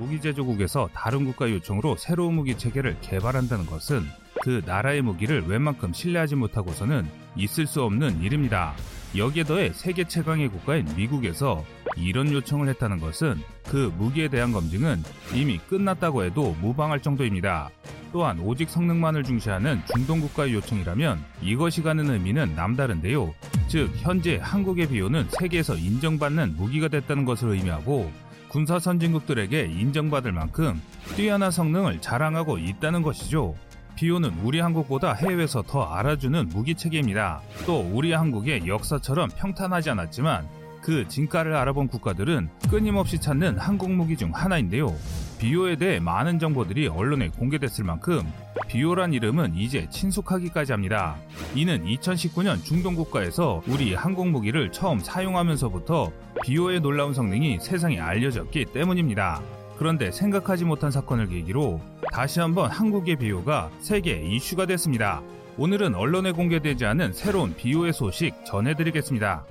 무기 제조국에서 다른 국가 요청으로 새로운 무기 체계를 개발한다는 것은 그 나라의 무기를 웬만큼 신뢰하지 못하고서는 있을 수 없는 일입니다. 여기에 더해 세계 최강의 국가인 미국에서 이런 요청을 했다는 것은 그 무기에 대한 검증은 이미 끝났다고 해도 무방할 정도입니다. 또한 오직 성능만을 중시하는 중동 국가의 요청이라면 이것이 가는 의미는 남다른데요. 즉 현재 한국의 비호는 세계에서 인정받는 무기가 됐다는 것을 의미하고 군사 선진국들에게 인정받을 만큼 뛰어난 성능을 자랑하고 있다는 것이죠. 비오는 우리 한국보다 해외에서 더 알아주는 무기 체계입니다. 또 우리 한국의 역사처럼 평탄하지 않았지만 그 진가를 알아본 국가들은 끊임없이 찾는 한국 무기 중 하나인데요. 비오에 대해 많은 정보들이 언론에 공개됐을 만큼 비오란 이름은 이제 친숙하기까지 합니다. 이는 2019년 중동 국가에서 우리 항공 무기를 처음 사용하면서부터 비호의 놀라운 성능이 세상에 알려졌기 때문입니다. 그런데 생각하지 못한 사건을 계기로 다시 한번 한국의 비호가 세계 이슈가 됐습니다. 오늘은 언론에 공개되지 않은 새로운 비호의 소식 전해드리겠습니다.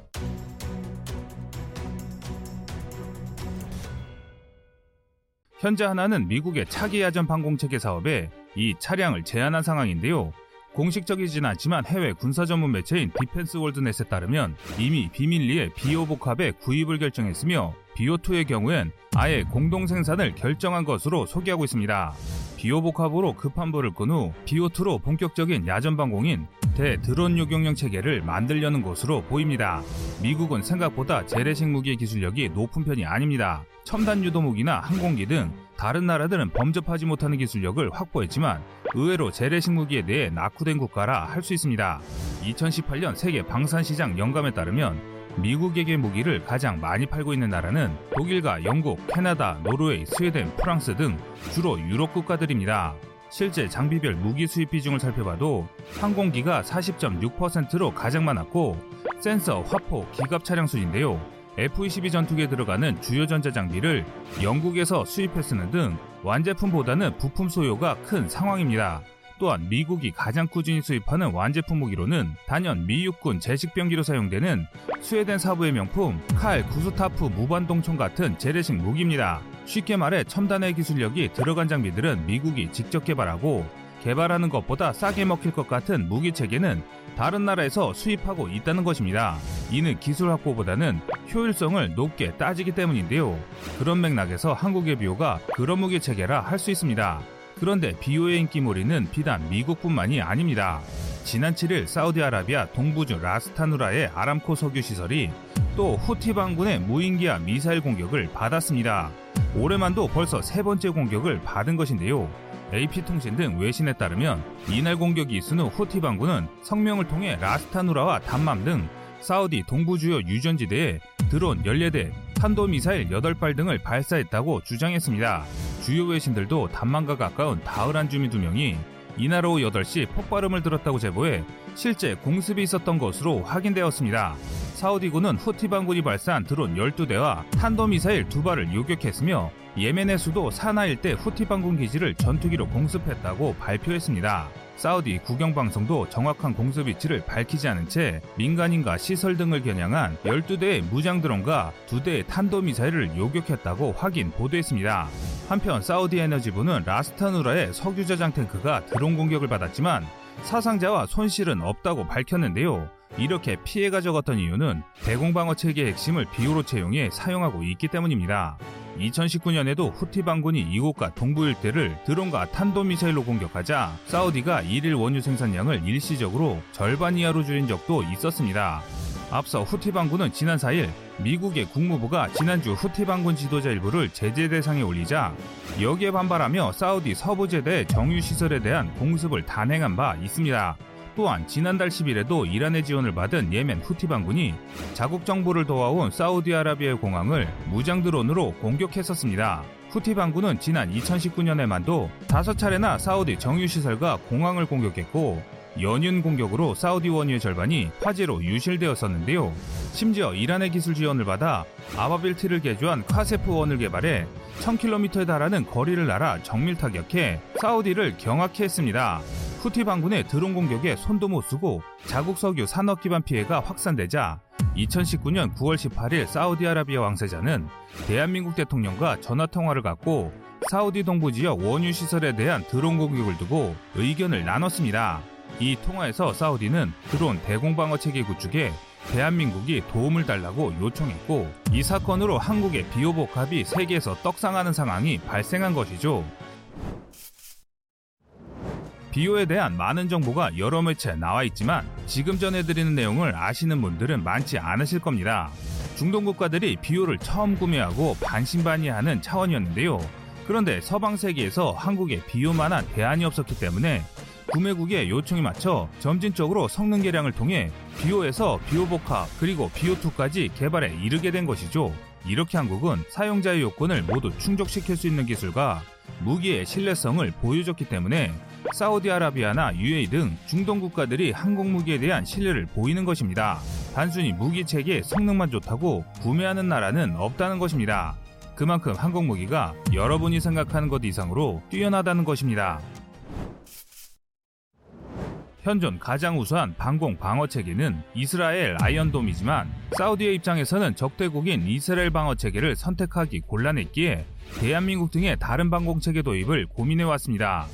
현재 한화는 미국의 차기 야전 방공체계 사업에 이 차량을 제안한 상황인데요. 공식적이진 않지만 해외 군사 전문 매체인 디펜스 월드넷에 따르면 이미 비밀리에 비호 복합의 구입을 결정했으며 비호2의 경우엔 아예 공동 생산을 결정한 것으로 소개하고 있습니다. 비호 복합으로 급한 불을 끈 후 비호2로 본격적인 야전 방공인 대 드론 요격용 체계를 만들려는 것으로 보입니다. 미국은 생각보다 재래식 무기의 기술력이 높은 편이 아닙니다. 첨단 유도 무기나 항공기 등 다른 나라들은 범접하지 못하는 기술력을 확보했지만 의외로 재래식 무기에 대해 낙후된 국가라 할 수 있습니다. 2018년 세계 방산시장 연감에 따르면 미국에게 무기를 가장 많이 팔고 있는 나라는 독일과 영국, 캐나다, 노르웨이, 스웨덴, 프랑스 등 주로 유럽 국가들입니다. 실제 장비별 무기 수입 비중을 살펴봐도 항공기가 40.6%로 가장 많았고 센서, 화포, 기갑 차량 순인데요. F-22 전투기에 들어가는 주요 전자 장비를 영국에서 수입했으는 등 완제품보다는 부품 소요가 큰 상황입니다. 또한 미국이 가장 꾸준히 수입하는 완제품 무기로는 단연 미 육군 제식병기로 사용되는 스웨덴 사부의 명품 칼 구스타프 무반동총 같은 재래식 무기입니다. 쉽게 말해 첨단의 기술력이 들어간 장비들은 미국이 직접 개발하고 개발하는 것보다 싸게 먹힐 것 같은 무기 체계는 다른 나라에서 수입하고 있다는 것입니다. 이는 기술 확보보다는 효율성을 높게 따지기 때문인데요. 그런 맥락에서 한국의 비호가 그런 무기 체계라 할 수 있습니다. 그런데 비호의 인기몰이는 비단 미국뿐만이 아닙니다. 지난 7일 사우디아라비아 동부주 라스타누라의 아람코 석유 시설이 또 후티 반군의 무인기와 미사일 공격을 받았습니다. 올해만도 벌써 세 번째 공격을 받은 것인데요. AP통신 등 외신에 따르면 이날 공격이 있은 후 후티 반군은 성명을 통해 라스타누라와 담맘 등 사우디 동부 주요 유전지대에 드론 14대, 탄도미사일 8발 등을 발사했다고 주장했습니다. 주요 외신들도 담만과 가까운 다을한 주민 2명이 이날 오후 8시 폭발음을 들었다고 제보해 실제 공습이 있었던 것으로 확인되었습니다. 사우디군은 후티 반군이 발사한 드론 12대와 탄도미사일 2발을 요격했으며 예멘의 수도 사나 일대 후티 반군 기지를 전투기로 공습했다고 발표했습니다. 사우디 국영방송도 정확한 공습 위치를 밝히지 않은 채 민간인과 시설 등을 겨냥한 12대의 무장 드론과 2대의 탄도미사일을 요격했다고 확인 보도했습니다. 한편 사우디 에너지부는 라스타누라의 석유 저장 탱크가 드론 공격을 받았지만 사상자와 손실은 없다고 밝혔는데요. 이렇게 피해가 적었던 이유는 대공방어 체계의 핵심을 비호로 채용해 사용하고 있기 때문입니다. 2019년에도 후티 반군이 이곳과 동부 일대를 드론과 탄도미사일로 공격하자 사우디가 일일 원유 생산량을 일시적으로 절반 이하로 줄인 적도 있었습니다. 앞서 후티 반군은 지난 4일 미국의 국무부가 지난주 후티 반군 지도자 일부를 제재 대상에 올리자 여기에 반발하며 사우디 서부 제대 정유 시설에 대한 공습을 단행한 바 있습니다. 또한 지난달 10일에도 이란의 지원을 받은 예멘 후티 반군이 자국 정부를 도와온 사우디아라비아의 공항을 무장 드론으로 공격했었습니다. 후티 반군은 지난 2019년에만도 5차례나 사우디 정유시설과 공항을 공격했고 연윤 공격으로 사우디 원유의 절반이 화재로 유실되었었는데요. 심지어 이란의 기술 지원을 받아 아바빌티를 개조한 카세프 원을 개발해 1000km에 달하는 거리를 날아 정밀 타격해 사우디를 경악해 했습니다. 후티 반군의 드론 공격에 손도 못 쓰고 자국 석유 산업 기반 피해가 확산되자 2019년 9월 18일 사우디아라비아 왕세자는 대한민국 대통령과 전화 통화를 갖고 사우디 동부 지역 원유 시설에 대한 드론 공격을 두고 의견을 나눴습니다. 이 통화에서 사우디는 드론 대공방어 체계 구축에 대한민국이 도움을 달라고 요청했고 이 사건으로 한국의 비호복합이 세계에서 떡상하는 상황이 발생한 것이죠. 비호에 대한 많은 정보가 여러 매체에 나와 있지만 지금 전해드리는 내용을 아시는 분들은 많지 않으실 겁니다. 중동 국가들이 비호를 처음 구매하고 반신반의하는 차원이었는데요. 그런데 서방 세계에서 한국에 비호만한 대안이 없었기 때문에 구매국의 요청에 맞춰 점진적으로 성능 개량을 통해 비오에서 비오복합 그리고 비오2까지 개발에 이르게 된 것이죠. 이렇게 한국은 사용자의 요건을 모두 충족시킬 수 있는 기술과 무기의 신뢰성을 보여줬기 때문에 사우디아라비아나 UAE 등 중동 국가들이 한국 무기에 대한 신뢰를 보이는 것입니다. 단순히 무기 체계 성능만 좋다고 구매하는 나라는 없다는 것입니다. 그만큼 한국 무기가 여러분이 생각하는 것 이상으로 뛰어나다는 것입니다. 현존 가장 우수한 방공 방어 체계는 이스라엘 아이언돔이지만 사우디의 입장에서는 적대국인 이스라엘 방어 체계를 선택하기 곤란했기에 대한민국 등의 다른 방공 체계 도입을 고민해 왔습니다.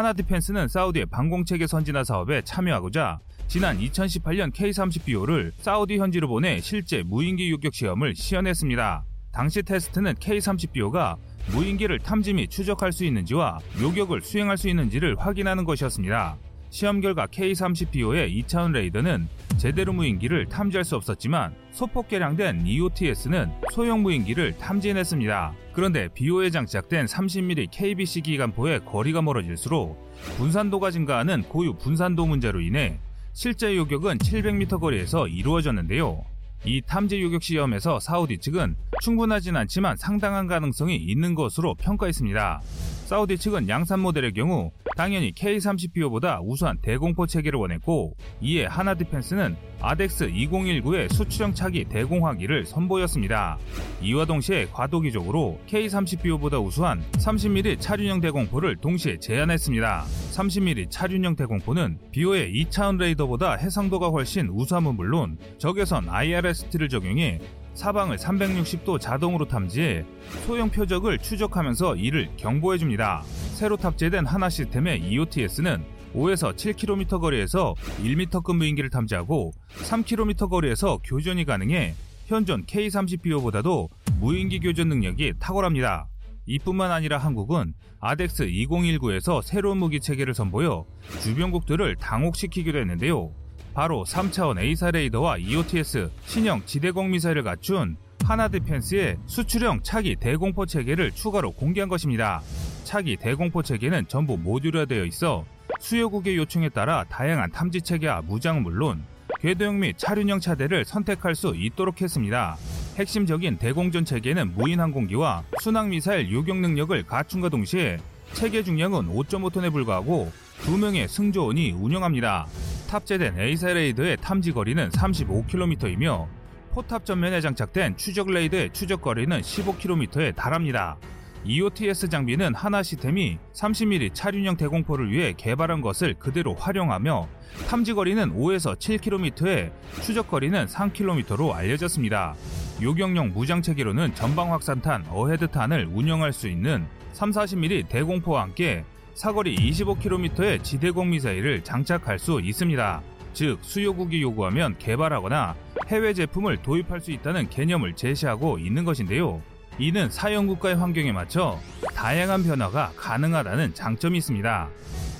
하나 디펜스는 사우디의 방공 체계 선진화 사업에 참여하고자 지난 2018년 K-30BO를 사우디 현지로 보내 실제 무인기 요격 시험을 시연했습니다. 당시 테스트는 K-30BO가 무인기를 탐지 및 추적할 수 있는지와 요격을 수행할 수 있는지를 확인하는 것이었습니다. 시험 결과 K-30PO의 2차원 레이더는 제대로 무인기를 탐지할 수 없었지만 소폭 개량된 EOTS는 소형 무인기를 탐지해냈습니다. 그런데 BO에 장착된 30mm KBC 기관포의 거리가 멀어질수록 분산도가 증가하는 고유 분산도 문제로 인해 실제 요격은 700m 거리에서 이루어졌는데요. 이 탐지 요격 시험에서 사우디 측은 충분하진 않지만 상당한 가능성이 있는 것으로 평가했습니다. 사우디 측은 양산 모델의 경우 당연히 K30PO보다 우수한 대공포 체계를 원했고 이에 하나 디펜스는 아덱스 2019의 수출형 차기 대공화기를 선보였습니다. 이와 동시에 과도기적으로 K30PO보다 우수한 30mm 차륜형 대공포를 동시에 제안했습니다. 30mm 차륜형 대공포는 비오의 2차원 레이더보다 해상도가 훨씬 우수함은 물론 적외선 IRST를 적용해 사방을 360도 자동으로 탐지해 소형 표적을 추적하면서 이를 경보해 줍니다. 새로 탑재된 하나 시스템의 EOTS는 5에서 7km 거리에서 1m급 무인기를 탐지하고 3km 거리에서 교전이 가능해 현존 K-30BO보다도 무인기 교전 능력이 탁월합니다. 이뿐만 아니라 한국은 아덱스 2019에서 새로운 무기 체계를 선보여 주변국들을 당혹시키기도 했는데요. 바로 3차원 A사 레이더와 EOTS 신형 지대공 미사일을 갖춘 한화 디펜스의 수출형 차기 대공포 체계를 추가로 공개한 것입니다. 차기 대공포 체계는 전부 모듈화되어 있어 수요국의 요청에 따라 다양한 탐지 체계와 무장은 물론 궤도형 및 차륜형 차대를 선택할 수 있도록 했습니다. 핵심적인 대공전 체계는 무인 항공기와 순항 미사일 요격 능력을 갖춤과 동시에 체계 중량은 5.5톤에 불과하고 2명의 승조원이 운영합니다. 탑재된 AESA 레이더의 탐지 거리는 35km이며 포탑 전면에 장착된 추적 레이더의 추적 거리는 15km에 달합니다. EOTS 장비는 하나 시스템이 30mm 차륜형 대공포를 위해 개발한 것을 그대로 활용하며 탐지 거리는 5에서 7km에 추적 거리는 3km로 알려졌습니다. 요격용 무장 체계로는 전방 확산탄 어헤드탄을 운영할 수 있는 3, 40mm 대공포와 함께 사거리 25km의 지대공 미사일을 장착할 수 있습니다. 즉 수요국이 요구하면 개발하거나 해외 제품을 도입할 수 있다는 개념을 제시하고 있는 것인데요. 이는 사용국가의 환경에 맞춰 다양한 변화가 가능하다는 장점이 있습니다.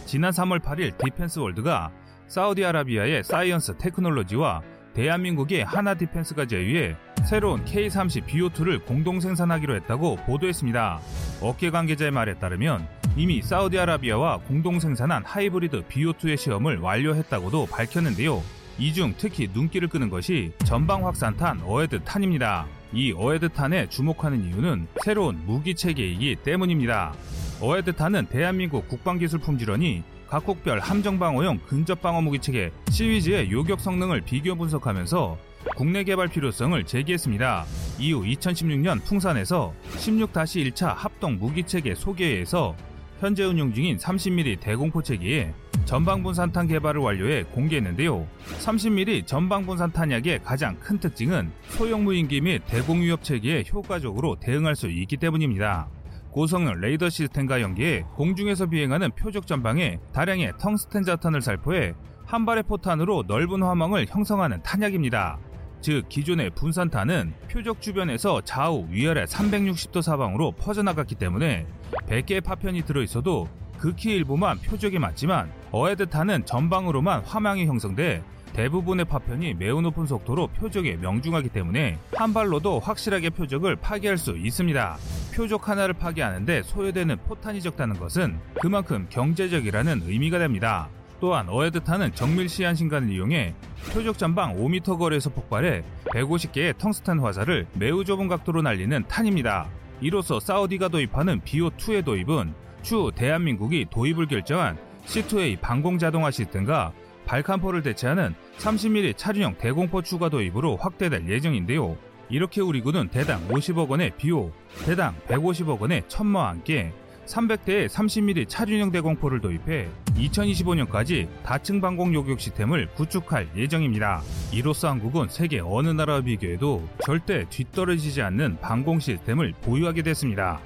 지난 3월 8일 디펜스 월드가 사우디아라비아의 사이언스 테크놀로지와 대한민국의 한화 디펜스가 제휴해 새로운 K30 비호2를 공동 생산하기로 했다고 보도했습니다. 업계 관계자의 말에 따르면 이미 사우디아라비아와 공동 생산한 하이브리드 비호2의 시험을 완료했다고도 밝혔는데요. 이 중 특히 눈길을 끄는 것이 전방 확산탄 AHEAD 탄입니다. 이 AHEAD 탄에 주목하는 이유는 새로운 무기 체계이기 때문입니다. AHEAD 탄은 대한민국 국방기술 품질원이 각국별 함정방어용 근접방어 무기 체계 CIWS의 요격 성능을 비교 분석하면서 국내 개발 필요성을 제기했습니다. 이후 2016년 풍산에서 16-1차 합동 무기체계 소개회에서 현재 운용 중인 30mm 대공포 체계에 전방분산탄 개발을 완료해 공개했는데요. 30mm 전방분산 탄약의 가장 큰 특징은 소형 무인기 및 대공위협 체계에 효과적으로 대응할 수 있기 때문입니다. 고성능 레이더 시스템과 연계해 공중에서 비행하는 표적 전방에 다량의 텅스텐 자탄을 살포해 한 발의 포탄으로 넓은 화망을 형성하는 탄약입니다. 즉 기존의 분산탄은 표적 주변에서 좌우 위아래 360도 사방으로 퍼져나갔기 때문에 100개의 파편이 들어있어도 극히 일부만 표적에 맞지만 어헤드탄은 전방으로만 화망이 형성돼 대부분의 파편이 매우 높은 속도로 표적에 명중하기 때문에 한 발로도 확실하게 표적을 파괴할 수 있습니다. 표적 하나를 파괴하는데 소요되는 포탄이 적다는 것은 그만큼 경제적이라는 의미가 됩니다. 또한 어헤드탄은 정밀 시한 신간을 이용해 표적 전방 5m 거리에서 폭발해 150개의 텅스탄 화살을 매우 좁은 각도로 날리는 탄입니다. 이로써 사우디가 도입하는 BO2의 도입은 추후 대한민국이 도입을 결정한 C2A 방공 자동화 시스템과 발칸포를 대체하는 30mm 차륜형 대공포 추가 도입으로 확대될 예정인데요. 이렇게 우리 군은 대당 50억 원의 비호, 대당 150억 원의 천마와 함께 300대의 30mm 차륜형 대공포를 도입해 2025년까지 다층 방공 요격 시스템을 구축할 예정입니다. 이로써 한국은 세계 어느 나라와 비교해도 절대 뒤떨어지지 않는 방공 시스템을 보유하게 됐습니다.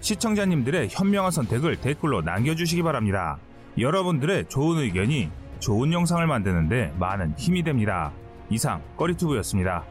시청자님들의 현명한 선택을 댓글로 남겨주시기 바랍니다. 여러분들의 좋은 의견이 좋은 영상을 만드는데 많은 힘이 됩니다. 이상 꺼리투브였습니다.